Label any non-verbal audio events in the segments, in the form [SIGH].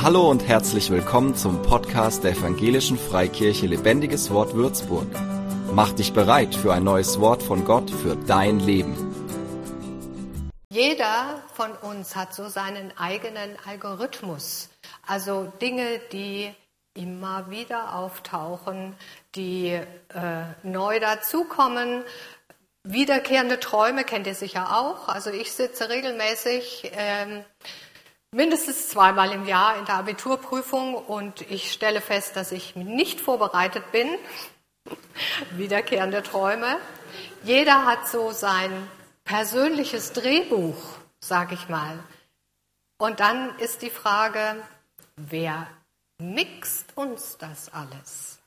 Hallo und herzlich willkommen zum Podcast der Evangelischen Freikirche Lebendiges Wort Würzburg. Mach dich bereit für ein neues Wort von Gott für dein Leben. Jeder von uns hat so seinen eigenen Algorithmus, also Dinge, die immer wieder auftauchen, die äh, neu dazukommen. Wiederkehrende Träume kennt ihr sicher auch. Also ich sitze regelmäßig ähm, mindestens zweimal im Jahr in der Abiturprüfung und ich stelle fest, dass ich nicht vorbereitet bin. [LAUGHS] Wiederkehrende Träume. Jeder hat so sein persönliches Drehbuch, sage ich mal. Und dann ist die Frage, wer mixt uns das alles?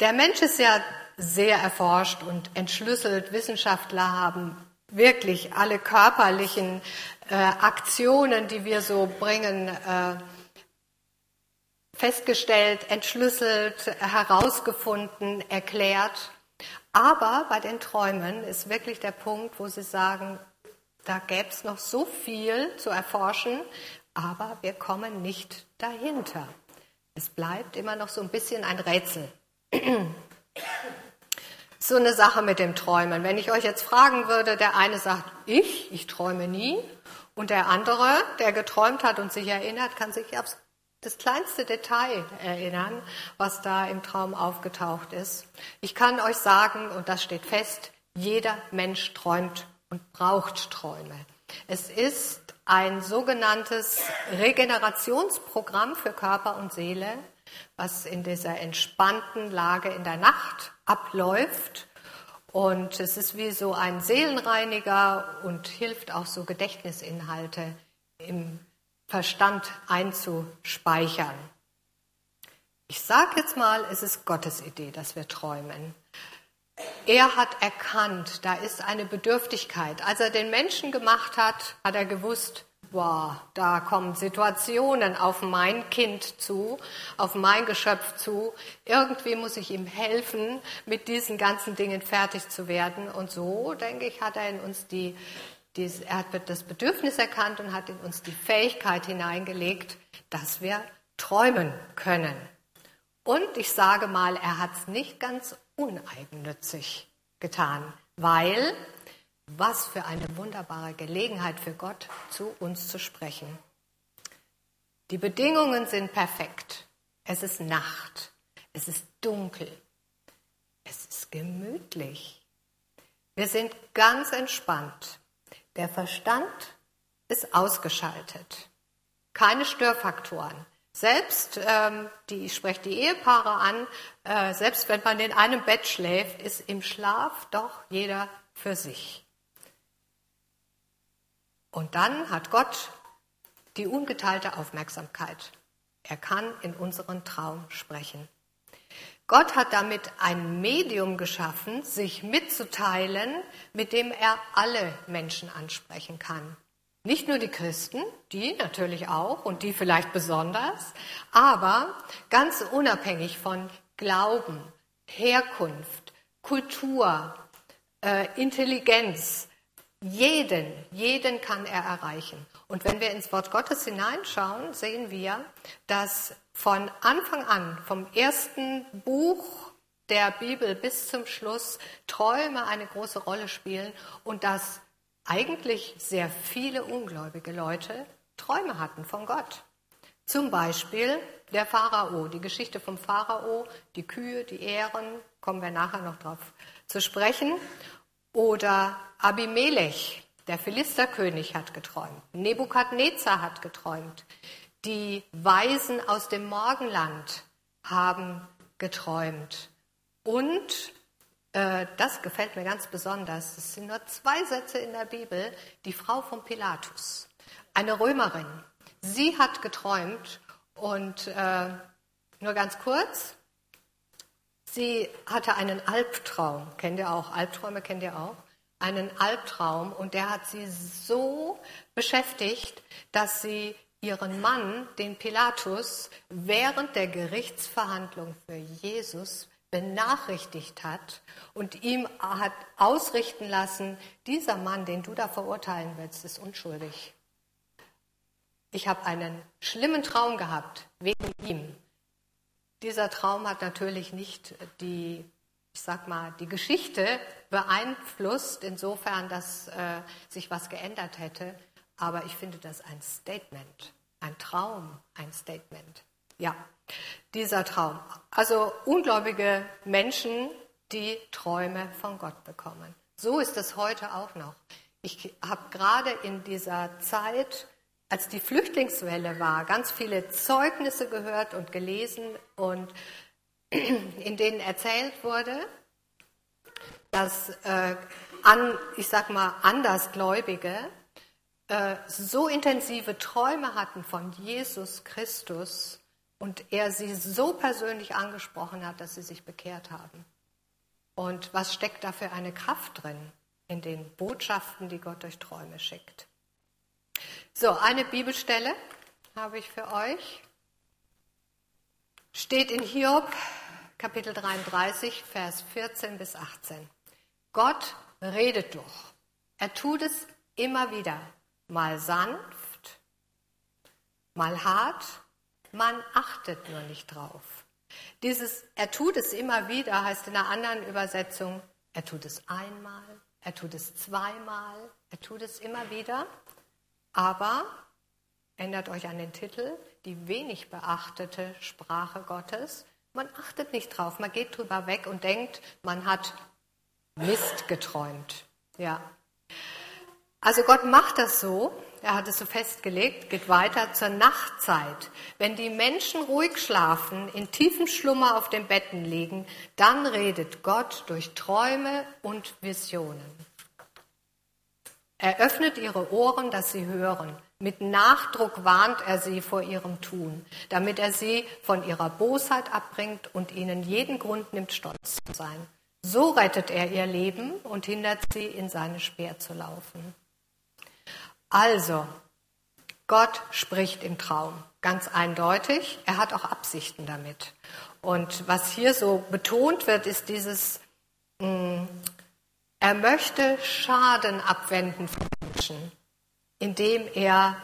Der Mensch ist ja sehr erforscht und entschlüsselt. Wissenschaftler haben wirklich alle körperlichen äh, Aktionen, die wir so bringen, äh, festgestellt, entschlüsselt, herausgefunden, erklärt. Aber bei den Träumen ist wirklich der Punkt, wo sie sagen, da gäbe es noch so viel zu erforschen, aber wir kommen nicht dahinter. Es bleibt immer noch so ein bisschen ein Rätsel. [CLEARS THROAT] So eine Sache mit dem Träumen. Wenn ich euch jetzt fragen würde, der eine sagt, ich, ich träume nie, und der andere, der geträumt hat und sich erinnert, kann sich aufs das kleinste Detail erinnern, was da im Traum aufgetaucht ist. Ich kann euch sagen, und das steht fest, jeder Mensch träumt und braucht Träume. Es ist ein sogenanntes Regenerationsprogramm für Körper und Seele, was in dieser entspannten Lage in der Nacht abläuft. Und es ist wie so ein Seelenreiniger und hilft auch so Gedächtnisinhalte im Verstand einzuspeichern. Ich sage jetzt mal, es ist Gottes Idee, dass wir träumen. Er hat erkannt, da ist eine Bedürftigkeit. Als er den Menschen gemacht hat, hat er gewusst, boah, da kommen Situationen auf mein Kind zu, auf mein Geschöpf zu. Irgendwie muss ich ihm helfen, mit diesen ganzen Dingen fertig zu werden. Und so, denke ich, hat er in uns die, die er hat das Bedürfnis erkannt und hat in uns die Fähigkeit hineingelegt, dass wir träumen können. Und ich sage mal, er hat es nicht ganz uneigennützig getan, weil was für eine wunderbare Gelegenheit für Gott, zu uns zu sprechen. Die Bedingungen sind perfekt. Es ist Nacht. Es ist dunkel. Es ist gemütlich. Wir sind ganz entspannt. Der Verstand ist ausgeschaltet. Keine Störfaktoren. Selbst, ähm, die, ich spreche die Ehepaare an, äh, selbst wenn man in einem Bett schläft, ist im Schlaf doch jeder für sich. Und dann hat Gott die ungeteilte Aufmerksamkeit. Er kann in unseren Traum sprechen. Gott hat damit ein Medium geschaffen, sich mitzuteilen, mit dem er alle Menschen ansprechen kann. Nicht nur die Christen, die natürlich auch und die vielleicht besonders, aber ganz unabhängig von Glauben, Herkunft, Kultur, äh, Intelligenz, jeden, jeden kann er erreichen. Und wenn wir ins Wort Gottes hineinschauen, sehen wir, dass von Anfang an, vom ersten Buch der Bibel bis zum Schluss, Träume eine große Rolle spielen und dass eigentlich sehr viele ungläubige Leute Träume hatten von Gott. Zum Beispiel der Pharao, die Geschichte vom Pharao, die Kühe, die Ähren, kommen wir nachher noch drauf zu sprechen. Oder Abimelech, der Philisterkönig, hat geträumt. Nebukadnezar hat geträumt. Die Weisen aus dem Morgenland haben geträumt. Und äh, das gefällt mir ganz besonders. Es sind nur zwei Sätze in der Bibel. Die Frau von Pilatus, eine Römerin, sie hat geträumt und äh, nur ganz kurz, Sie hatte einen Albtraum, kennt ihr auch, Albträume kennt ihr auch? Einen Albtraum und der hat sie so beschäftigt, dass sie ihren Mann, den Pilatus, während der Gerichtsverhandlung für Jesus benachrichtigt hat und ihm hat ausrichten lassen, dieser Mann, den du da verurteilen willst, ist unschuldig. ich habe einen schlimmen Traum gehabt wegen ihm. Dieser Traum hat natürlich nicht die, ich sag mal, die Geschichte beeinflusst, insofern, dass äh, sich was geändert hätte. Aber ich finde das ein Statement, ein Traum, ein Statement. Ja, dieser Traum. Also ungläubige Menschen, die Träume von Gott bekommen. So ist es heute auch noch. Ich habe gerade in dieser Zeit als die Flüchtlingswelle war, ganz viele Zeugnisse gehört und gelesen und [CLEARS THROAT] in denen erzählt wurde, dass äh, an, ich sag mal, Andersgläubige äh, so intensive Träume hatten von Jesus Christus und er sie so persönlich angesprochen hat, dass sie sich bekehrt haben. Und was steckt da für eine Kraft drin in den Botschaften, die Gott durch Träume schickt? So, eine Bibelstelle habe ich für euch. Steht in Hiob, Kapitel 33, Vers 14 bis 18. Gott redet doch. Er tut es immer wieder. Mal sanft, mal hart. Man achtet nur nicht drauf. Dieses Er tut es immer wieder heißt in einer anderen Übersetzung, er tut es einmal, er tut es zweimal, er tut es immer wieder. Aber, ändert euch an den Titel, die wenig beachtete Sprache Gottes, man achtet nicht drauf, man geht drüber weg und denkt, man hat Mist geträumt. Ja. Also Gott macht das so, er hat es so festgelegt, geht weiter zur Nachtzeit. Wenn die Menschen ruhig schlafen, in tiefem Schlummer auf den Betten liegen, dann redet Gott durch Träume und Visionen. Er öffnet ihre Ohren, dass sie hören. Mit Nachdruck warnt er sie vor ihrem Tun, damit er sie von ihrer Bosheit abbringt und ihnen jeden Grund nimmt, stolz zu sein. So rettet er ihr Leben und hindert sie, in seine Speer zu laufen. Also, Gott spricht im Traum, ganz eindeutig. Er hat auch Absichten damit. Und was hier so betont wird, ist dieses mh, mm, er möchte Schaden abwenden von Menschen, indem er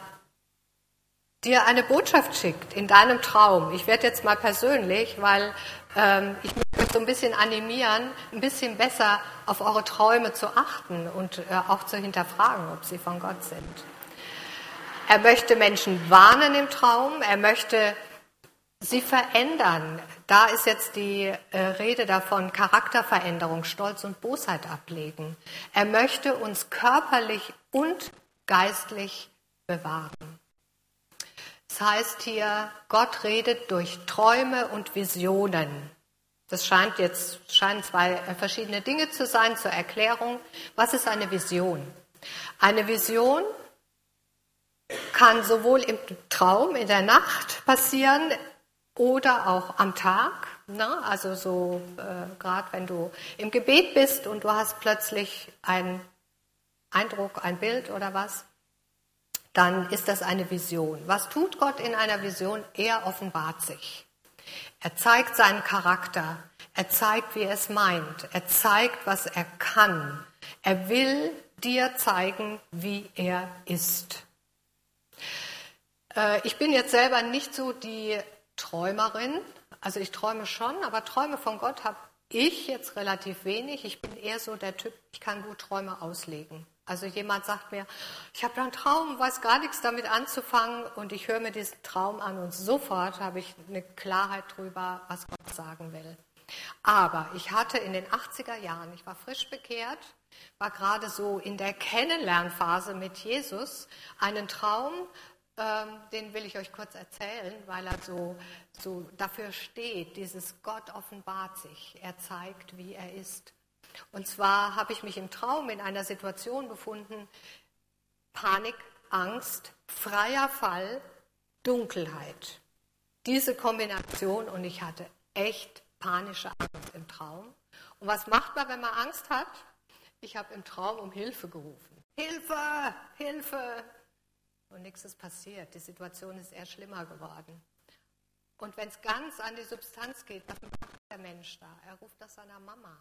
dir eine Botschaft schickt in deinem Traum. Ich werde jetzt mal persönlich, weil ähm, ich möchte so ein bisschen animieren, ein bisschen besser auf eure Träume zu achten und äh, auch zu hinterfragen, ob sie von Gott sind. Er möchte Menschen warnen im Traum. Er möchte sie verändern. Da ist jetzt die äh, Rede davon, Charakterveränderung, Stolz und Bosheit ablegen. Er möchte uns körperlich und geistlich bewahren. Das heißt hier, Gott redet durch Träume und Visionen. Das scheint jetzt scheinen zwei äh, verschiedene Dinge zu sein zur Erklärung. Was ist eine Vision? Eine Vision kann sowohl im Traum in der Nacht passieren, oder auch am Tag. Ne? Also so äh, gerade wenn du im Gebet bist und du hast plötzlich einen Eindruck, ein Bild oder was, dann ist das eine Vision. Was tut Gott in einer Vision? Er offenbart sich. Er zeigt seinen Charakter. Er zeigt, wie er es meint. Er zeigt, was er kann. Er will dir zeigen, wie er ist. Äh, ich bin jetzt selber nicht so die Träumerin. Also ich träume schon, aber Träume von Gott habe ich jetzt relativ wenig. Ich bin eher so der Typ, ich kann gut Träume auslegen. Also jemand sagt mir, ich habe da einen Traum, weiß gar nichts damit anzufangen und ich höre mir diesen Traum an und sofort habe ich eine Klarheit darüber, was Gott sagen will. Aber ich hatte in den 80er Jahren, ich war frisch bekehrt, war gerade so in der Kennenlernphase mit Jesus, einen Traum, ähm, den will ich euch kurz erzählen, weil er so, so dafür steht, dieses Gott offenbart sich, er zeigt, wie er ist. Und zwar habe ich mich im Traum in einer Situation befunden, Panik, Angst, freier Fall, Dunkelheit. Diese Kombination und ich hatte echt panische Angst im Traum. Und was macht man, wenn man Angst hat? Ich habe im Traum um Hilfe gerufen. Hilfe, Hilfe, und nichts ist passiert. Die Situation ist eher schlimmer geworden. Und wenn es ganz an die Substanz geht, was macht der Mensch da? Er ruft nach seiner Mama.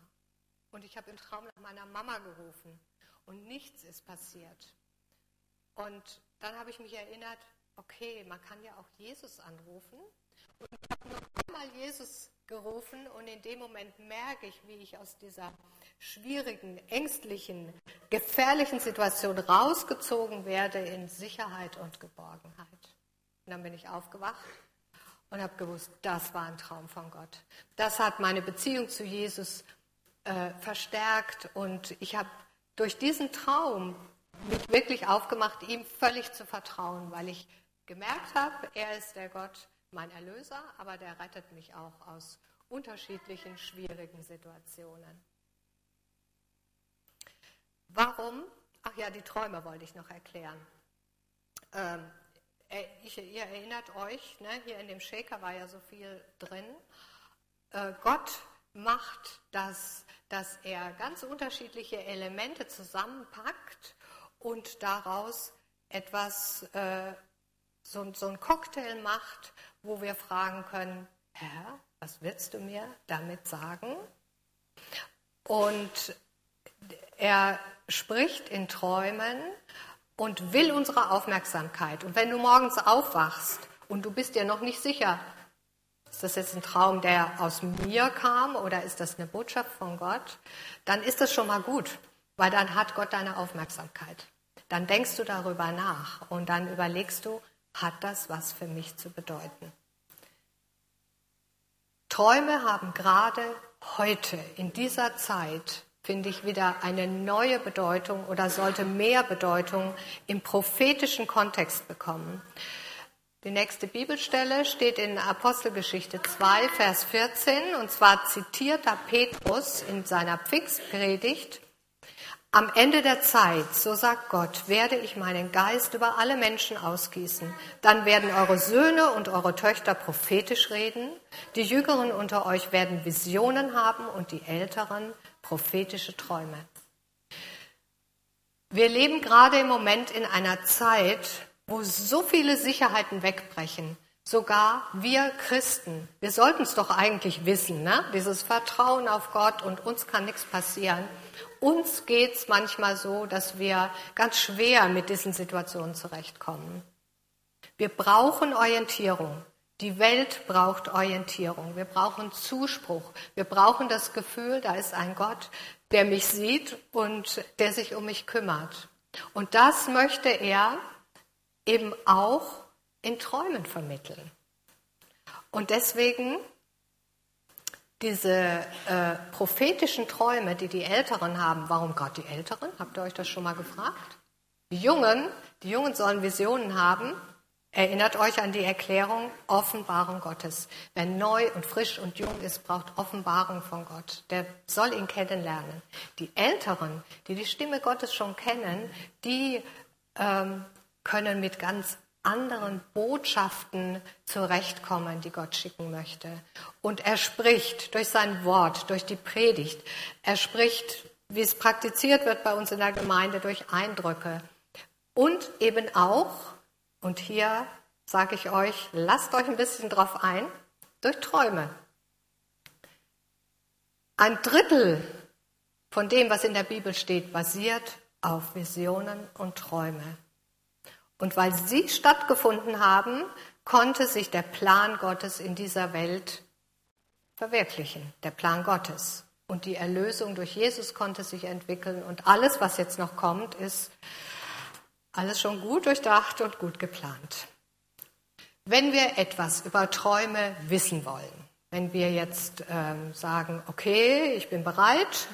Und ich habe im Traum nach meiner Mama gerufen und nichts ist passiert. Und dann habe ich mich erinnert, okay, man kann ja auch Jesus anrufen. Und ich habe nur einmal Jesus gerufen und in dem Moment merke ich, wie ich aus dieser schwierigen, ängstlichen, gefährlichen Situation rausgezogen werde in Sicherheit und Geborgenheit. Und dann bin ich aufgewacht und habe gewusst, das war ein Traum von Gott. Das hat meine Beziehung zu Jesus äh, verstärkt und ich habe durch diesen Traum mich wirklich aufgemacht, ihm völlig zu vertrauen, weil ich gemerkt habe, er ist der Gott, mein Erlöser, aber der rettet mich auch aus unterschiedlichen schwierigen Situationen. Warum? Ach ja, die Träume wollte ich noch erklären. Ähm, ich, ihr erinnert euch, ne, hier in dem Shaker war ja so viel drin. Äh, Gott macht das, dass er ganz unterschiedliche Elemente zusammenpackt und daraus etwas, äh, so, so ein Cocktail macht, wo wir fragen können, Herr, was willst du mir damit sagen? Und er spricht in Träumen und will unsere Aufmerksamkeit. Und wenn du morgens aufwachst und du bist dir noch nicht sicher, ist das jetzt ein Traum, der aus mir kam oder ist das eine Botschaft von Gott, dann ist das schon mal gut, weil dann hat Gott deine Aufmerksamkeit. Dann denkst du darüber nach und dann überlegst du, hat das was für mich zu bedeuten? Träume haben gerade heute, in dieser Zeit, finde ich, wieder eine neue Bedeutung oder sollte mehr Bedeutung im prophetischen Kontext bekommen. Die nächste Bibelstelle steht in Apostelgeschichte 2, Vers 14, und zwar zitiert da Petrus in seiner Pfingstpredigt am Ende der Zeit, so sagt Gott, werde ich meinen Geist über alle Menschen ausgießen. Dann werden eure Söhne und eure Töchter prophetisch reden, die Jüngeren unter euch werden Visionen haben und die Älteren prophetische Träume. Wir leben gerade im Moment in einer Zeit, wo so viele Sicherheiten wegbrechen. Sogar wir Christen, wir sollten es doch eigentlich wissen, ne? dieses Vertrauen auf Gott und uns kann nichts passieren. Uns geht es manchmal so, dass wir ganz schwer mit diesen Situationen zurechtkommen. Wir brauchen Orientierung. Die Welt braucht Orientierung. Wir brauchen Zuspruch. Wir brauchen das Gefühl, da ist ein Gott, der mich sieht und der sich um mich kümmert. Und das möchte er eben auch in Träumen vermitteln. Und deswegen diese äh, prophetischen Träume, die die Älteren haben, warum gerade die Älteren? Habt ihr euch das schon mal gefragt? Die Jungen, die Jungen sollen Visionen haben. Erinnert euch an die Erklärung Offenbarung Gottes. Wer neu und frisch und jung ist, braucht Offenbarung von Gott. Der soll ihn kennenlernen. Die Älteren, die die Stimme Gottes schon kennen, die ähm, können mit ganz anderen Botschaften zurechtkommen, die Gott schicken möchte. Und er spricht durch sein Wort, durch die Predigt. Er spricht, wie es praktiziert wird bei uns in der Gemeinde, durch Eindrücke. Und eben auch, und hier sage ich euch, lasst euch ein bisschen drauf ein, durch Träume. Ein Drittel von dem, was in der Bibel steht, basiert auf Visionen und Träume. Und weil sie stattgefunden haben, konnte sich der Plan Gottes in dieser Welt verwirklichen, der Plan Gottes. Und die Erlösung durch Jesus konnte sich entwickeln. Und alles, was jetzt noch kommt, ist alles schon gut durchdacht und gut geplant. Wenn wir etwas über Träume wissen wollen, wenn wir jetzt ähm, sagen, okay, ich bin bereit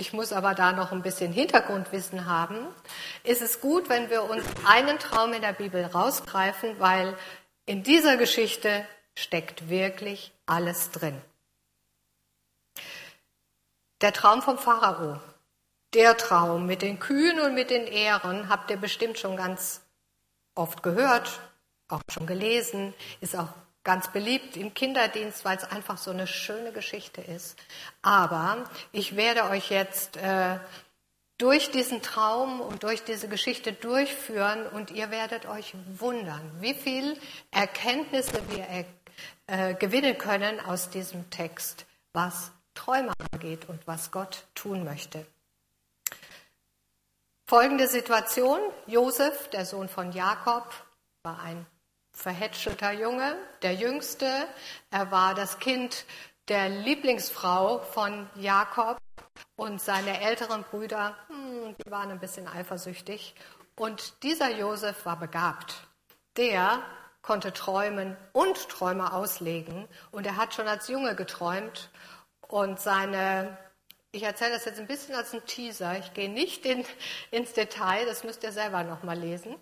ich muss aber da noch ein bisschen Hintergrundwissen haben, ist es gut, wenn wir uns einen Traum in der Bibel rausgreifen, weil in dieser Geschichte steckt wirklich alles drin. Der Traum vom Pharao, der Traum mit den Kühen und mit den Ähren, habt ihr bestimmt schon ganz oft gehört, auch schon gelesen, ist auch ganz beliebt im Kinderdienst, weil es einfach so eine schöne Geschichte ist. Aber ich werde euch jetzt äh, durch diesen Traum und durch diese Geschichte durchführen und ihr werdet euch wundern, wie viel Erkenntnisse wir äh, gewinnen können aus diesem Text, was Träume angeht und was Gott tun möchte. Folgende Situation. Josef, der Sohn von Jakob, war ein verhätschelter Junge, der jüngste. Er war das Kind der Lieblingsfrau von Jakob und seine älteren Brüder, hm, die waren ein bisschen eifersüchtig. Und dieser Josef war begabt. Der konnte träumen und Träume auslegen. Und er hat schon als Junge geträumt. Und seine, ich erzähle das jetzt ein bisschen als ein Teaser. Ich gehe nicht in, ins Detail, das müsst ihr selber nochmal lesen.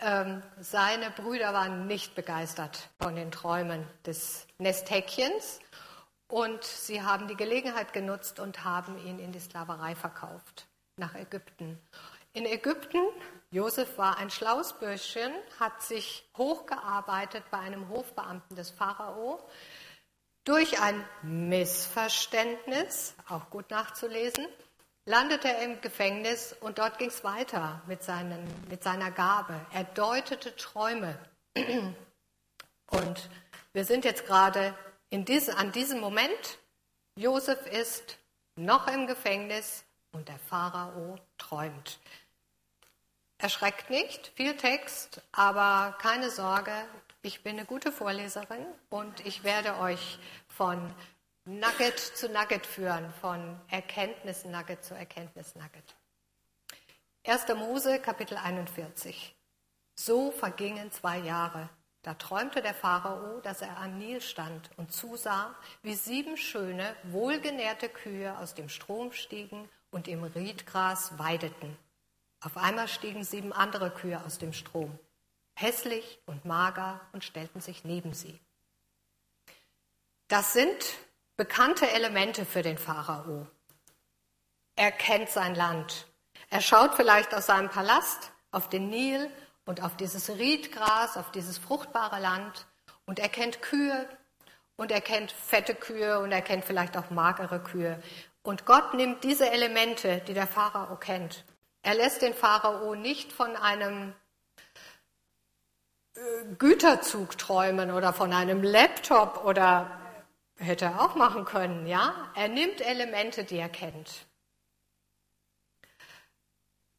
Ähm, seine Brüder waren nicht begeistert von den Träumen des Nesthäkchens. Und sie haben die Gelegenheit genutzt und haben ihn in die Sklaverei verkauft nach Ägypten. In Ägypten, Josef war ein schlaues Bürschchen, hat sich hochgearbeitet bei einem Hofbeamten des Pharao. Durch ein Missverständnis, auch gut nachzulesen, landete er im Gefängnis und dort ging es weiter mit, seinen, mit seiner Gabe. Er deutete Träume. Und wir sind jetzt gerade diese, an diesem Moment, Josef ist noch im Gefängnis und der Pharao träumt. Erschreckt nicht, viel Text, aber keine Sorge, ich bin eine gute Vorleserin und ich werde euch von Nugget zu Nugget führen, von Erkenntnis Nugget zu Erkenntnis Nugget. 1. Mose, Kapitel 41. So vergingen zwei Jahre. Da träumte der Pharao, dass er am Nil stand und zusah, wie sieben schöne, wohlgenährte Kühe aus dem Strom stiegen und im Riedgras weideten. Auf einmal stiegen sieben andere Kühe aus dem Strom, hässlich und mager und stellten sich neben sie. Das sind bekannte Elemente für den Pharao. Er kennt sein Land. Er schaut vielleicht aus seinem Palast auf den Nil und auf dieses Riedgras, auf dieses fruchtbare Land und er kennt Kühe und er kennt fette Kühe und er kennt vielleicht auch magere Kühe. Und Gott nimmt diese Elemente, die der Pharao kennt. Er lässt den Pharao nicht von einem Güterzug träumen oder von einem Laptop oder hätte er auch machen können, ja? Er nimmt Elemente, die er kennt.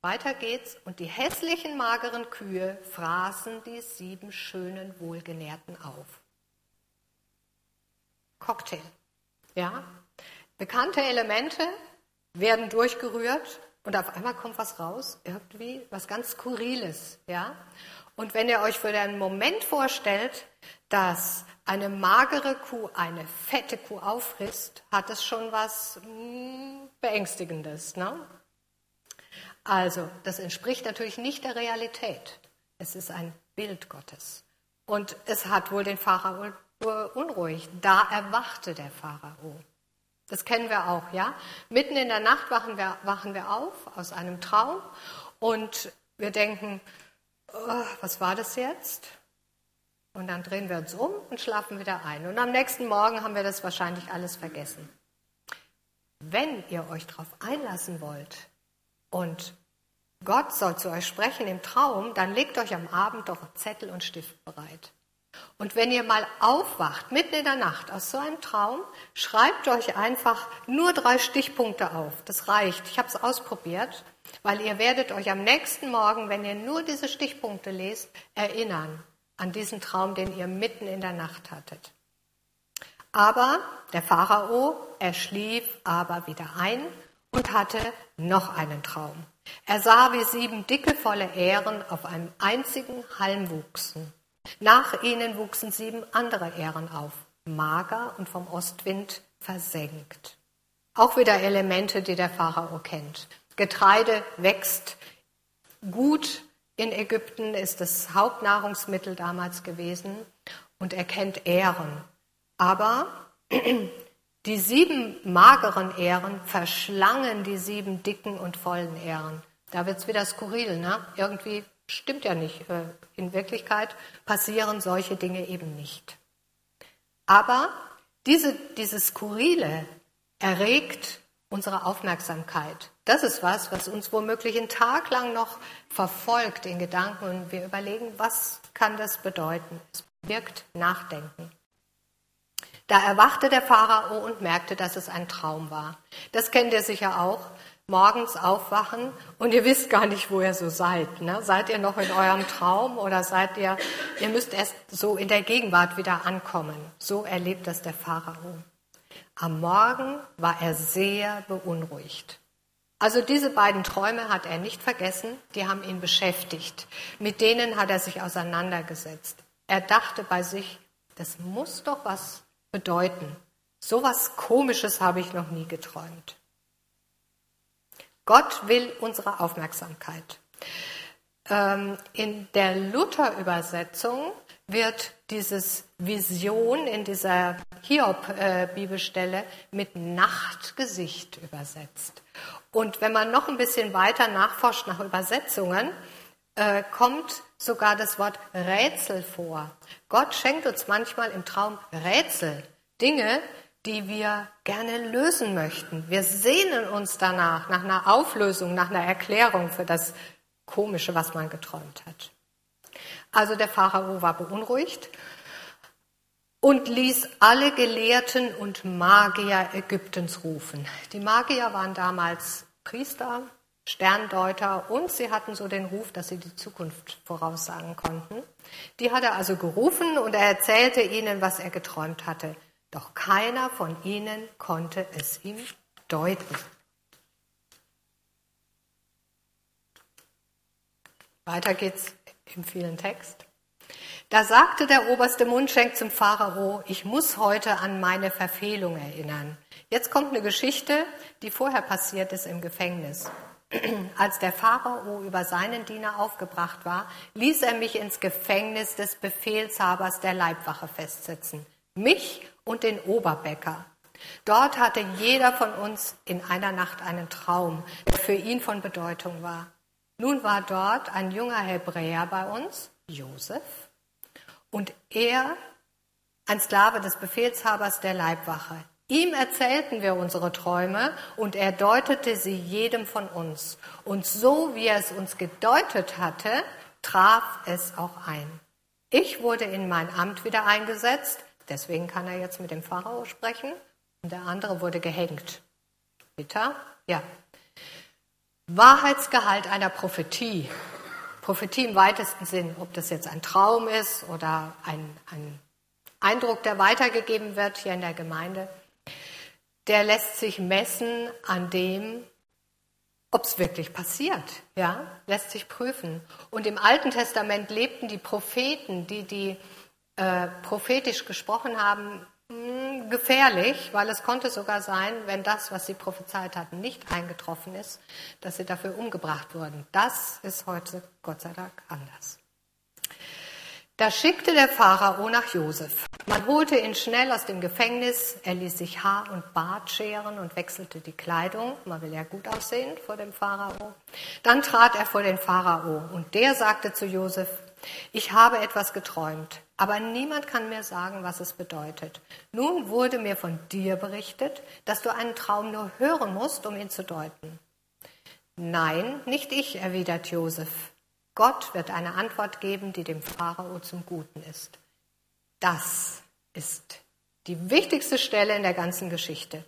Weiter geht's und die hässlichen, mageren Kühe fraßen die sieben schönen, wohlgenährten auf. Cocktail. Ja? Bekannte Elemente werden durchgerührt und auf einmal kommt was raus, irgendwie was ganz Skurriles. Ja? Und wenn ihr euch für den Moment vorstellt, dass eine magere Kuh eine fette Kuh auffrisst, hat es schon was mh, hm, Beängstigendes. Ne? Also, das entspricht natürlich nicht der Realität. Es ist ein Bild Gottes. Und es hat wohl den Pharao unruhig. Da erwachte der Pharao. Das kennen wir auch, ja? Mitten in der Nacht wachen wir, wachen wir auf aus einem Traum und wir denken, oh, was war das jetzt? Und dann drehen wir uns um und schlafen wieder ein. Und am nächsten Morgen haben wir das wahrscheinlich alles vergessen. Wenn ihr euch darauf einlassen wollt, und Gott soll zu euch sprechen im Traum, dann legt euch am Abend doch Zettel und Stift bereit. Und wenn ihr mal aufwacht, mitten in der Nacht aus so einem Traum, schreibt euch einfach nur drei Stichpunkte auf. Das reicht. Ich habe es ausprobiert, weil ihr werdet euch am nächsten Morgen, wenn ihr nur diese Stichpunkte lest, erinnern an diesen Traum, den ihr mitten in der Nacht hattet. Aber der Pharao, er schlief aber wieder ein und hatte noch einen Traum. Er sah, wie sieben dicke, volle Ähren auf einem einzigen Halm wuchsen. Nach ihnen wuchsen sieben andere Ähren auf, mager und vom Ostwind versenkt. Auch wieder Elemente, die der Pharao kennt. Getreide wächst gut in Ägypten, ist das Hauptnahrungsmittel damals gewesen und er kennt Ähren. Aber [CLEARS THROAT] die sieben mageren Ähren verschlangen die sieben dicken und vollen Ähren. Da wird es wieder skurril, ne? Irgendwie stimmt ja nicht. Äh, in Wirklichkeit passieren solche Dinge eben nicht. Aber diese, dieses Skurrile erregt unsere Aufmerksamkeit. Das ist was, was uns womöglich einen Tag lang noch verfolgt in Gedanken und wir überlegen, was kann das bedeuten? Es wirkt Nachdenken. Da erwachte der Pharao und merkte, dass es ein Traum war. Das kennt ihr sicher auch. morgens aufwachen und ihr wisst gar nicht, wo ihr so seid. Ne? Seid ihr noch in eurem Traum oder seid ihr, ihr müsst erst so in der Gegenwart wieder ankommen. So erlebt das der Pharao. Am Morgen war er sehr beunruhigt. Also diese beiden Träume hat er nicht vergessen, die haben ihn beschäftigt. Mit denen hat er sich auseinandergesetzt. Er dachte bei sich, das muss doch was bedeuten. So was Komisches habe ich noch nie geträumt. Gott will unsere Aufmerksamkeit. Ähm, in der Luther-Übersetzung wird dieses Vision in dieser Hiob-Bibelstelle mit Nachtgesicht übersetzt. Und wenn man noch ein bisschen weiter nachforscht nach Übersetzungen, äh, kommt sogar das Wort Rätsel vor. Gott schenkt uns manchmal im Traum Rätsel, Dinge, die wir gerne lösen möchten. Wir sehnen uns danach, nach einer Auflösung, nach einer Erklärung für das Komische, was man geträumt hat. Also der Pharao war beunruhigt und ließ alle Gelehrten und Magier Ägyptens rufen. Die Magier waren damals Priester, Sterndeuter und sie hatten so den Ruf, dass sie die Zukunft voraussagen konnten. Die hat er also gerufen und er erzählte ihnen, was er geträumt hatte. Doch keiner von ihnen konnte es ihm deuten. Weiter geht's im vielen Text. Da sagte der oberste Mundschenk zum Pharao, ich muss heute an meine Verfehlung erinnern. Jetzt kommt eine Geschichte, die vorher passiert ist im Gefängnis. [CLEARS THROAT] Als der Pharao über seinen Diener aufgebracht war, ließ er mich ins Gefängnis des Befehlshabers der Leibwache festsetzen. Mich und den Oberbäcker. Dort hatte jeder von uns in einer Nacht einen Traum, der für ihn von Bedeutung war. Nun war dort ein junger Hebräer bei uns, Josef, und er ein Sklave des Befehlshabers der Leibwache. Ihm erzählten wir unsere Träume und er deutete sie jedem von uns. Und so wie er es uns gedeutet hatte, traf es auch ein. Ich wurde in mein Amt wieder eingesetzt, Deswegen kann er jetzt mit dem Pharao sprechen. Und der andere wurde gehängt. Bitter? Ja. Wahrheitsgehalt einer Prophetie. Prophetie im weitesten Sinn, ob das jetzt ein Traum ist oder ein, ein Eindruck, der weitergegeben wird hier in der Gemeinde, der lässt sich messen an dem, ob es wirklich passiert, ja, lässt sich prüfen. Und im Alten Testament lebten die Propheten, die die äh, prophetisch gesprochen haben, gefährlich, weil es konnte sogar sein, wenn das, was sie prophezeit hatten, nicht eingetroffen ist, dass sie dafür umgebracht wurden. Das ist heute Gott sei Dank anders. Da schickte der Pharao nach Josef. Man holte ihn schnell aus dem Gefängnis, er ließ sich Haar und Bart scheren und wechselte die Kleidung. Man will ja gut aussehen vor dem Pharao. Dann trat er vor den Pharao und der sagte zu Josef, ich habe etwas geträumt, aber niemand kann mir sagen, was es bedeutet. Nun wurde mir von dir berichtet, dass du einen Traum nur hören musst, um ihn zu deuten. Nein, nicht ich, erwidert Josef. Gott wird eine Antwort geben, die dem Pharao zum Guten ist. Das ist die wichtigste Stelle in der ganzen Geschichte.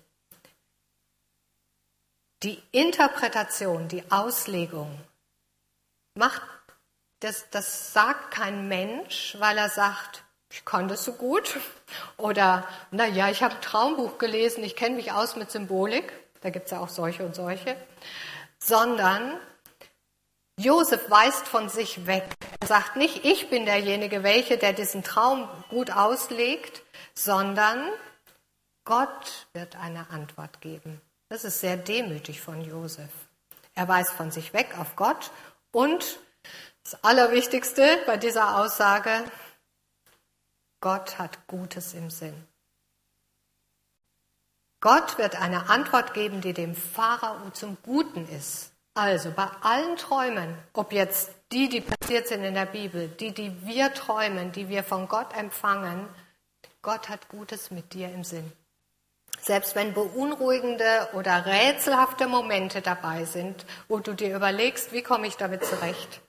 Die Interpretation, die Auslegung macht das, das sagt kein Mensch, weil er sagt, ich kann das so gut. [LAUGHS] Oder, na ja, ich habe ein Traumbuch gelesen, ich kenne mich aus mit Symbolik. Da gibt es ja auch solche und solche. Sondern Josef weist von sich weg. Er sagt nicht, ich bin derjenige, welche, der diesen Traum gut auslegt, sondern Gott wird eine Antwort geben. Das ist sehr demütig von Josef. Er weist von sich weg auf Gott und das Allerwichtigste bei dieser Aussage, Gott hat Gutes im Sinn. Gott wird eine Antwort geben, die dem Pharao zum Guten ist. Also bei allen Träumen, ob jetzt die, die passiert sind in der Bibel, die, die wir träumen, die wir von Gott empfangen, Gott hat Gutes mit dir im Sinn. Selbst wenn beunruhigende oder rätselhafte Momente dabei sind, wo du dir überlegst, wie komme ich damit zurecht,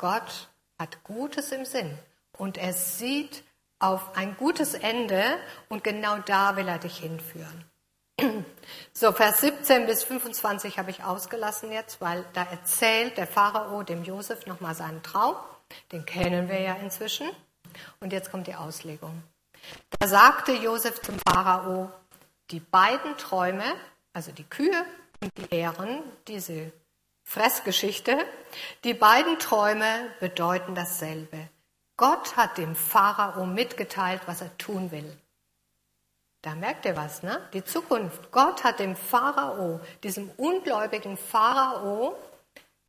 Gott hat Gutes im Sinn und er sieht auf ein gutes Ende und genau da will er dich hinführen. [CLEARS THROAT] So, Vers 17 bis 25 habe ich ausgelassen jetzt, weil da erzählt der Pharao dem Josef nochmal seinen Traum. Den kennen wir ja inzwischen. Und jetzt kommt die Auslegung. Da sagte Josef zum Pharao, die beiden Träume, also die Kühe und die Ähren, diese Fressgeschichte, die beiden Träume bedeuten dasselbe. Gott hat dem Pharao mitgeteilt, was er tun will. Da merkt ihr was, ne? Die Zukunft. Gott hat dem Pharao, diesem ungläubigen Pharao,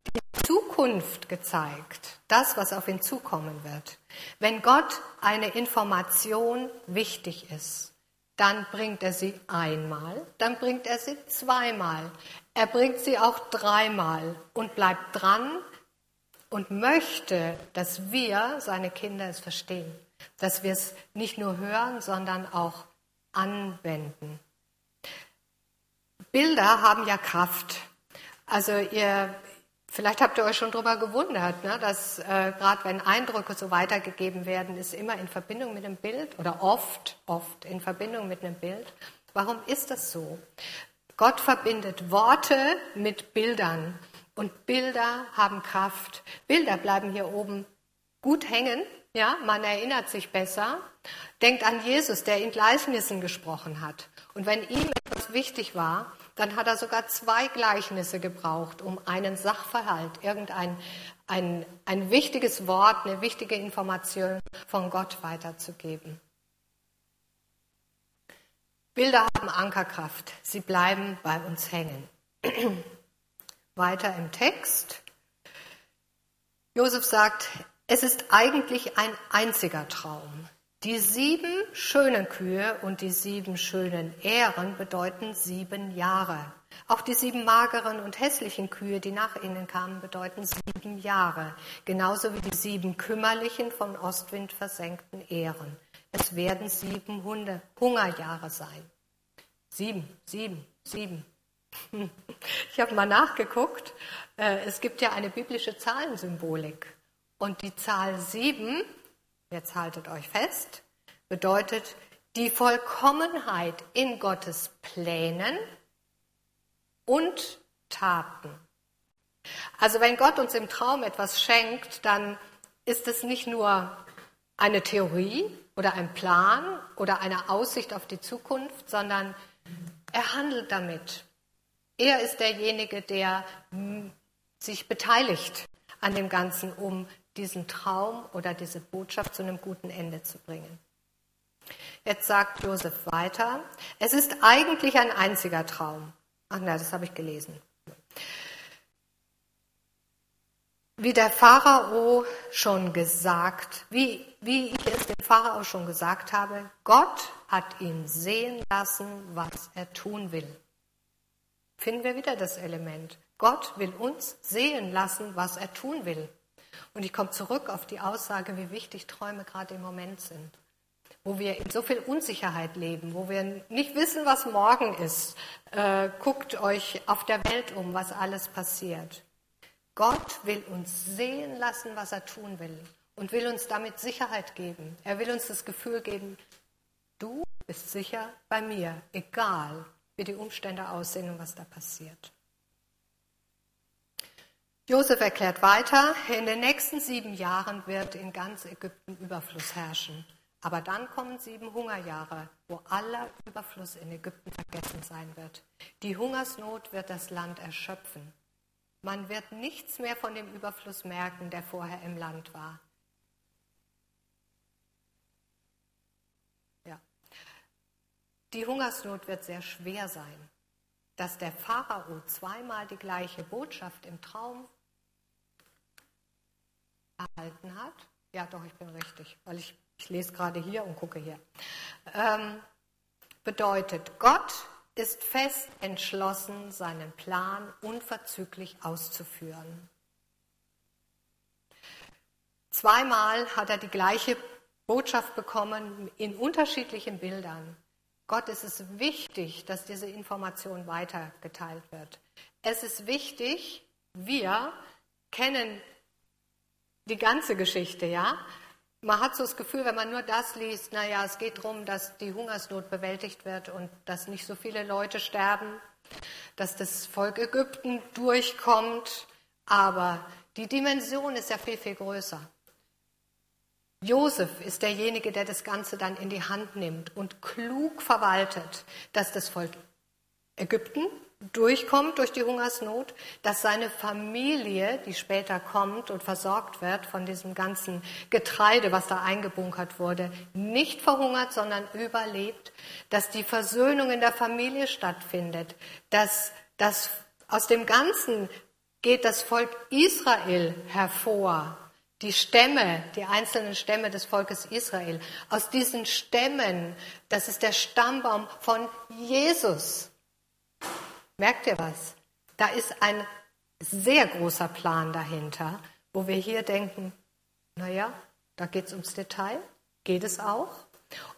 die Zukunft gezeigt. Das, was auf ihn zukommen wird. Wenn Gott eine Information wichtig ist, dann bringt er sie einmal, dann bringt er sie zweimal. Er bringt sie auch dreimal und bleibt dran und möchte, dass wir, seine Kinder, es verstehen. Dass wir es nicht nur hören, sondern auch anwenden. Bilder haben ja Kraft. Also ihr, vielleicht habt ihr euch schon darüber gewundert, ne, dass äh, gerade wenn Eindrücke so weitergegeben werden, ist immer in Verbindung mit einem Bild oder oft, oft in Verbindung mit einem Bild. Warum ist das so? Gott verbindet Worte mit Bildern und Bilder haben Kraft. Bilder bleiben hier oben gut hängen, ja, man erinnert sich besser. Denkt an Jesus, der in Gleichnissen gesprochen hat. Und wenn ihm etwas wichtig war, dann hat er sogar zwei Gleichnisse gebraucht, um einen Sachverhalt, irgendein ein, ein wichtiges Wort, eine wichtige Information von Gott weiterzugeben. Bilder haben Ankerkraft, sie bleiben bei uns hängen. [CLEARS THROAT] Weiter im Text. Josef sagt, es ist eigentlich ein einziger Traum. Die sieben schönen Kühe und die sieben schönen Ähren bedeuten sieben Jahre. Auch die sieben mageren und hässlichen Kühe, die nach ihnen kamen, bedeuten sieben Jahre. Genauso wie die sieben kümmerlichen, von Ostwind versenkten Ähren. Es werden sieben Hungerjahre sein. Sieben, sieben, sieben. [LAUGHS] Ich habe mal nachgeguckt. Äh, es gibt ja eine biblische Zahlensymbolik. Und die Zahl 7, jetzt haltet euch fest, bedeutet die Vollkommenheit in Gottes Plänen und Taten. Also wenn Gott uns im Traum etwas schenkt, dann ist es nicht nur eine Theorie oder ein Plan oder eine Aussicht auf die Zukunft, sondern er handelt damit. Er ist derjenige, der sich beteiligt an dem Ganzen, um diesen Traum oder diese Botschaft zu einem guten Ende zu bringen. Jetzt sagt Josef weiter, es ist eigentlich ein einziger Traum. Ach nein, das habe ich gelesen. Wie der Pharao schon gesagt, wie, wie ich es dem Pharao schon gesagt habe, Gott hat ihn sehen lassen, was er tun will. Finden wir wieder das Element. Gott will uns sehen lassen, was er tun will. Und ich komme zurück auf die Aussage, wie wichtig Träume gerade im Moment sind. Wo wir in so viel Unsicherheit leben, wo wir nicht wissen, was morgen ist. Äh, guckt euch auf der Welt um, was alles passiert. Gott will uns sehen lassen, was er tun will und will uns damit Sicherheit geben. Er will uns das Gefühl geben, du bist sicher bei mir, egal wie die Umstände aussehen und was da passiert. Josef erklärt weiter, in den nächsten sieben Jahren wird in ganz Ägypten Überfluss herrschen. Aber dann kommen sieben Hungerjahre, wo aller Überfluss in Ägypten vergessen sein wird. Die Hungersnot wird das Land erschöpfen. Man wird nichts mehr von dem Überfluss merken, der vorher im Land war. Ja. Die Hungersnot wird sehr schwer sein. Dass der Pharao zweimal die gleiche Botschaft im Traum erhalten hat. Ja, doch, ich bin richtig, weil ich, ich lese gerade hier und gucke hier. Ähm, bedeutet, Gott ist fest entschlossen, seinen Plan unverzüglich auszuführen. Zweimal hat er die gleiche Botschaft bekommen in unterschiedlichen Bildern. Gott ist es wichtig, dass diese Information weitergeteilt wird. Es ist wichtig, wir kennen die ganze Geschichte, ja. Man hat so das Gefühl, wenn man nur das liest, naja, es geht darum, dass die Hungersnot bewältigt wird und dass nicht so viele Leute sterben, dass das Volk Ägypten durchkommt, aber die Dimension ist ja viel, viel größer. Josef ist derjenige, der das Ganze dann in die Hand nimmt und klug verwaltet, dass das Volk Ägypten durchkommt durch die Hungersnot, dass seine Familie, die später kommt und versorgt wird von diesem ganzen Getreide, was da eingebunkert wurde, nicht verhungert, sondern überlebt, dass die Versöhnung in der Familie stattfindet, dass, dass aus dem Ganzen geht das Volk Israel hervor, die Stämme, die einzelnen Stämme des Volkes Israel. Aus diesen Stämmen, das ist der Stammbaum von Jesus. Merkt ihr was? Da ist ein sehr großer Plan dahinter, wo wir hier denken, naja, da geht es ums Detail, geht es auch.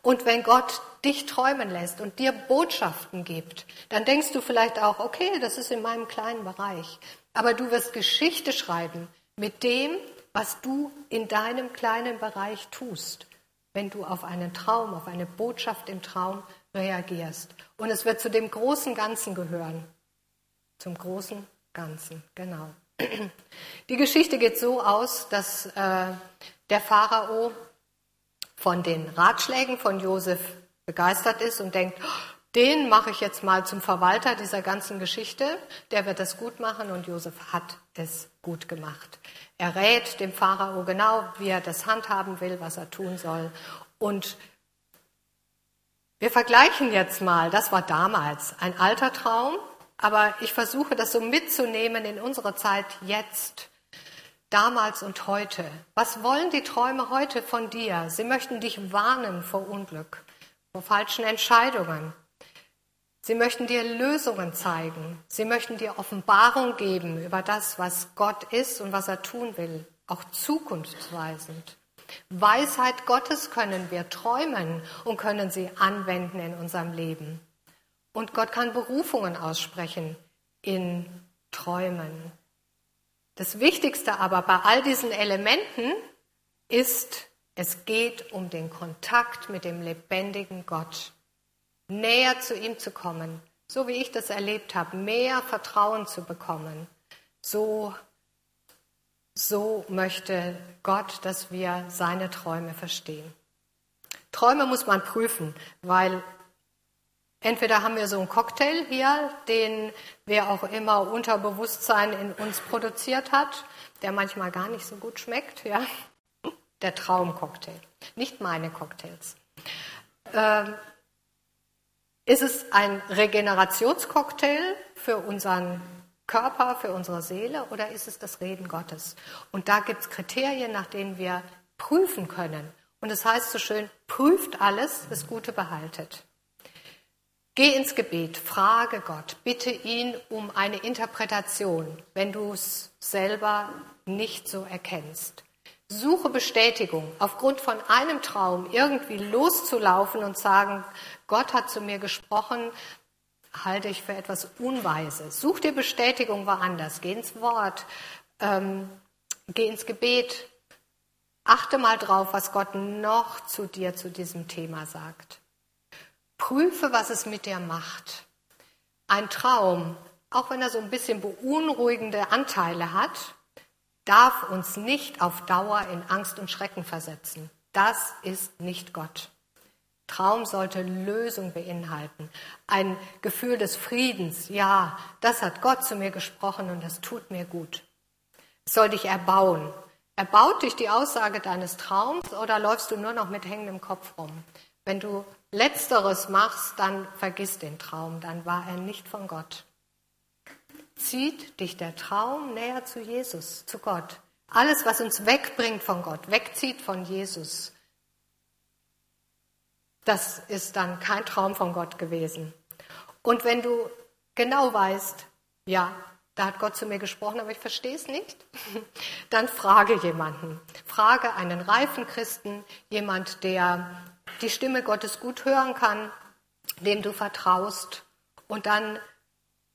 Und wenn Gott dich träumen lässt und dir Botschaften gibt, dann denkst du vielleicht auch, okay, das ist in meinem kleinen Bereich. Aber du wirst Geschichte schreiben mit dem, was du in deinem kleinen Bereich tust, wenn du auf einen Traum, auf eine Botschaft im Traum reagierst. Und es wird zu dem großen Ganzen gehören. Zum großen Ganzen, genau. [CLEARS THROAT] Die Geschichte geht so aus, dass äh, der Pharao von den Ratschlägen von Josef begeistert ist und denkt, den mache ich jetzt mal zum Verwalter dieser ganzen Geschichte, der wird das gut machen und Josef hat es gut gemacht. Er rät dem Pharao genau, wie er das handhaben will, was er tun soll. Und wir vergleichen jetzt mal, das war damals ein alter Traum, aber ich versuche das so mitzunehmen in unsere Zeit jetzt, damals und heute. Was wollen die Träume heute von dir? Sie möchten dich warnen vor Unglück, vor falschen Entscheidungen. Sie möchten dir Lösungen zeigen. Sie möchten dir Offenbarung geben über das, was Gott ist und was er tun will, auch zukunftsweisend. Weisheit Gottes können wir träumen und können sie anwenden in unserem Leben. Und Gott kann Berufungen aussprechen in Träumen. Das Wichtigste aber bei all diesen Elementen ist, es geht um den Kontakt mit dem lebendigen Gott. Näher zu ihm zu kommen, so wie ich das erlebt habe, mehr Vertrauen zu bekommen. So, so möchte Gott, dass wir seine Träume verstehen. Träume muss man prüfen, weil Entweder haben wir so einen Cocktail hier, den wer auch immer Unterbewusstsein in uns produziert hat, der manchmal gar nicht so gut schmeckt, ja. Der Traumcocktail, nicht meine Cocktails. Ähm, ist es ein Regenerationscocktail für unseren Körper, für unsere Seele oder ist es das Reden Gottes? Und da gibt es Kriterien, nach denen wir prüfen können. Und es das heißt so schön, prüft alles, das Gute behaltet. Geh ins Gebet, frage Gott, bitte ihn um eine Interpretation, wenn du es selber nicht so erkennst. Suche Bestätigung, aufgrund von einem Traum irgendwie loszulaufen und sagen, Gott hat zu mir gesprochen, halte ich für etwas Unweises. Such dir Bestätigung woanders, geh ins Wort, ähm, geh ins Gebet, achte mal drauf, was Gott noch zu dir zu diesem Thema sagt. Prüfe, was es mit dir macht. Ein Traum, auch wenn er so ein bisschen beunruhigende Anteile hat, darf uns nicht auf Dauer in Angst und Schrecken versetzen. Das ist nicht Gott. Traum sollte Lösung beinhalten. Ein Gefühl des Friedens. Ja, das hat Gott zu mir gesprochen und das tut mir gut. Es soll dich erbauen. Erbaut dich die Aussage deines Traums oder läufst du nur noch mit hängendem Kopf rum? Wenn du Letzteres machst, dann vergiss den Traum, dann war er nicht von Gott. Zieht dich der Traum näher zu Jesus, zu Gott. Alles, was uns wegbringt von Gott, wegzieht von Jesus, das ist dann kein Traum von Gott gewesen. Und wenn du genau weißt, ja, da hat Gott zu mir gesprochen, aber ich verstehe es nicht, [LAUGHS] dann frage jemanden. Frage einen reifen Christen, jemand, der die Stimme Gottes gut hören kann, dem du vertraust. Und dann,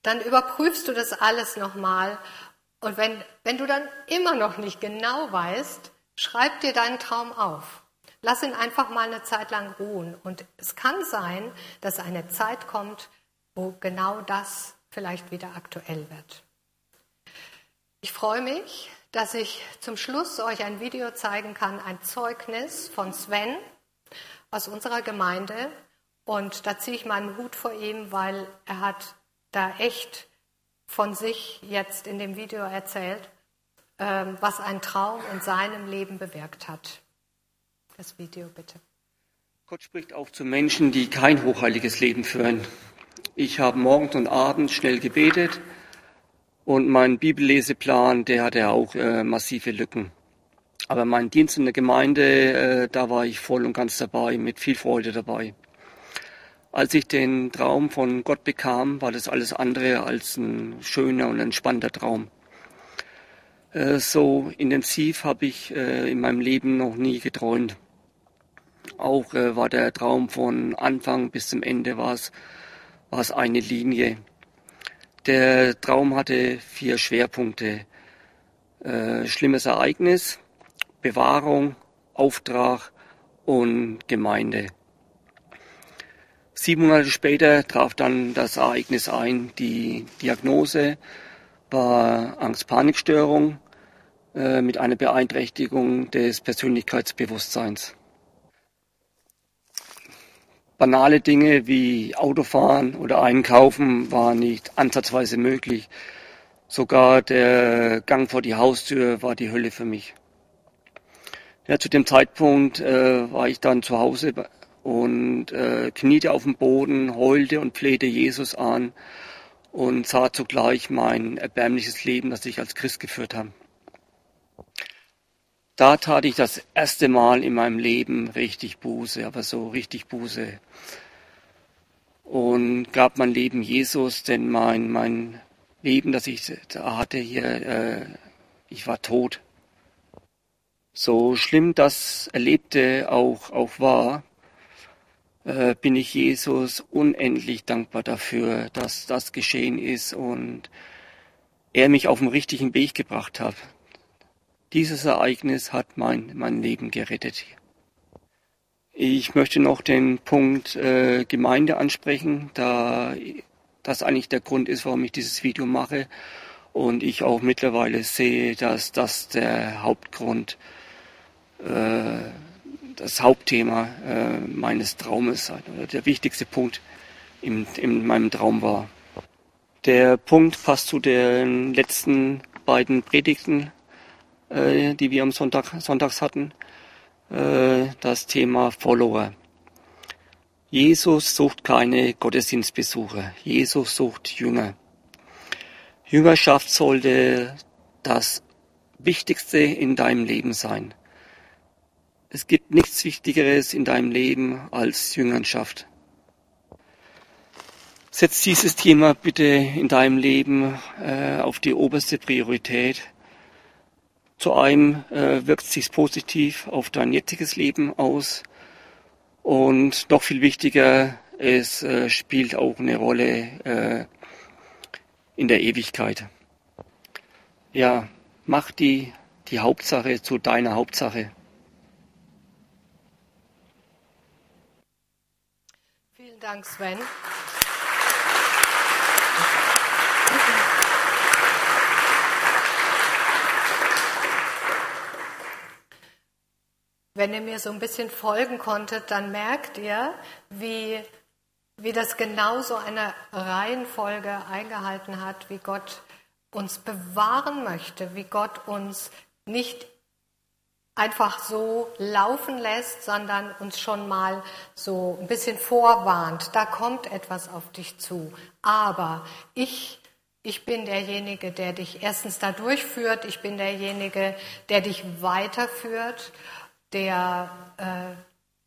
dann überprüfst du das alles nochmal. Und wenn, wenn du dann immer noch nicht genau weißt, schreib dir deinen Traum auf. lass ihn einfach mal eine Zeit lang ruhen. Und es kann sein, dass eine Zeit kommt, wo genau das vielleicht wieder aktuell wird. Ich freue mich, dass ich zum Schluss euch ein Video zeigen kann, ein Zeugnis von Sven aus unserer Gemeinde. Und da ziehe ich meinen Hut vor ihm, weil er hat da echt von sich jetzt in dem Video erzählt, ähm, was ein Traum in seinem Leben bewirkt hat. Das Video bitte. Gott spricht auch zu Menschen, die kein hochheiliges Leben führen. Ich habe morgens und abends schnell gebetet und mein Bibelleseplan, der hatte auch äh, massive Lücken. Aber mein Dienst in der Gemeinde, äh, da war ich voll und ganz dabei, mit viel Freude dabei. Als ich den Traum von Gott bekam, war das alles andere als ein schöner und entspannter Traum. Äh, so intensiv habe ich äh, in meinem Leben noch nie geträumt. Auch äh, war der Traum von Anfang bis zum Ende war es, war es eine Linie. Der Traum hatte vier Schwerpunkte. schlimmes Ereignis, Bewahrung, Auftrag und Gemeinde. Sieben Monate später traf dann das Ereignis ein. Die Diagnose war Angst-Panikstörung äh, mit einer Beeinträchtigung des Persönlichkeitsbewusstseins. Banale Dinge wie Autofahren oder Einkaufen waren nicht ansatzweise möglich. Sogar der Gang vor die Haustür war die Hölle für mich. Ja, zu dem Zeitpunkt äh, war ich dann zu Hause und äh, kniete auf dem Boden, heulte und flehte Jesus an und sah zugleich mein erbärmliches Leben, das ich als Christ geführt habe. Da tat ich das erste Mal in meinem Leben richtig Buße, aber so richtig Buße. Und gab mein Leben Jesus, denn mein, mein Leben, das ich da hatte hier, äh, ich war tot. So schlimm das Erlebte auch, auch war, äh, bin ich Jesus unendlich dankbar dafür, dass das geschehen ist und er mich auf den richtigen Weg gebracht hat. Dieses Ereignis hat mein, mein Leben gerettet. Ich möchte noch den Punkt äh, Gemeinde ansprechen, da das eigentlich der Grund ist, warum ich dieses Video mache. Und ich auch mittlerweile sehe, dass das der Hauptgrund äh, das Hauptthema äh, meines Traumes oder der wichtigste Punkt in, in meinem Traum war. Der Punkt passt zu den letzten beiden Predigten, äh, die wir am Sonntag, Sonntags hatten. Äh, das Thema Follower. Jesus sucht keine Gottesdienstbesucher. Jesus sucht Jünger. Jüngerschaft sollte das Wichtigste in deinem Leben sein. Es gibt nichts Wichtigeres in deinem Leben als Jüngerschaft. Setz dieses Thema bitte in deinem Leben äh, auf die oberste Priorität. Zu einem äh, wirkt sich positiv auf dein jetziges Leben aus und noch viel wichtiger, es äh, spielt auch eine Rolle äh, in der Ewigkeit. Ja, mach die, die Hauptsache zu deiner Hauptsache. Vielen Dank, Sven. Wenn ihr mir so ein bisschen folgen konntet, dann merkt ihr, wie, wie das genau so eine Reihenfolge eingehalten hat, wie Gott uns bewahren möchte, wie Gott uns nicht einfach so laufen lässt, sondern uns schon mal so ein bisschen vorwarnt, da kommt etwas auf dich zu. Aber ich, ich bin derjenige, der dich erstens da durchführt, ich bin derjenige, der dich weiterführt, der äh,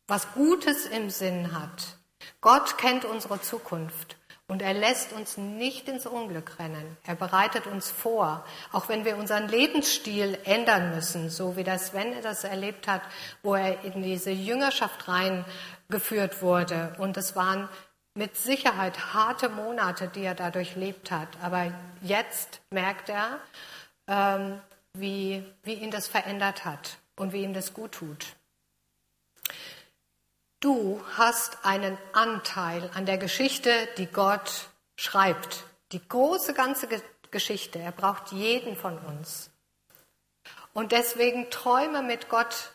was Gutes im Sinn hat. Gott kennt unsere Zukunft. Und er lässt uns nicht ins Unglück rennen. Er bereitet uns vor, auch wenn wir unseren Lebensstil ändern müssen, so wie das Sven das erlebt hat, wo er in diese Jüngerschaft reingeführt wurde. Und es waren mit Sicherheit harte Monate, die er dadurch lebt hat. Aber jetzt merkt er, ähm, wie, wie ihn das verändert hat und wie ihm das gut tut. Du hast einen Anteil an der Geschichte, die Gott schreibt. Die große ganze Geschichte. Er braucht jeden von uns. Und deswegen träume mit Gott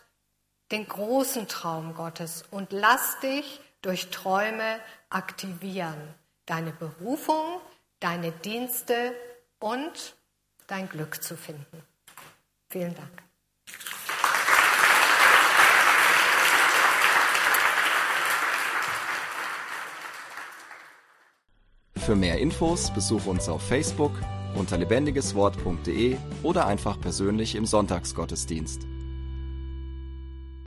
den großen Traum Gottes und lass dich durch Träume aktivieren. Deine Berufung, deine Dienste und dein Glück zu finden. Vielen Dank. Für mehr Infos besuch uns auf Facebook unter lebendigeswort.de oder einfach persönlich im Sonntagsgottesdienst.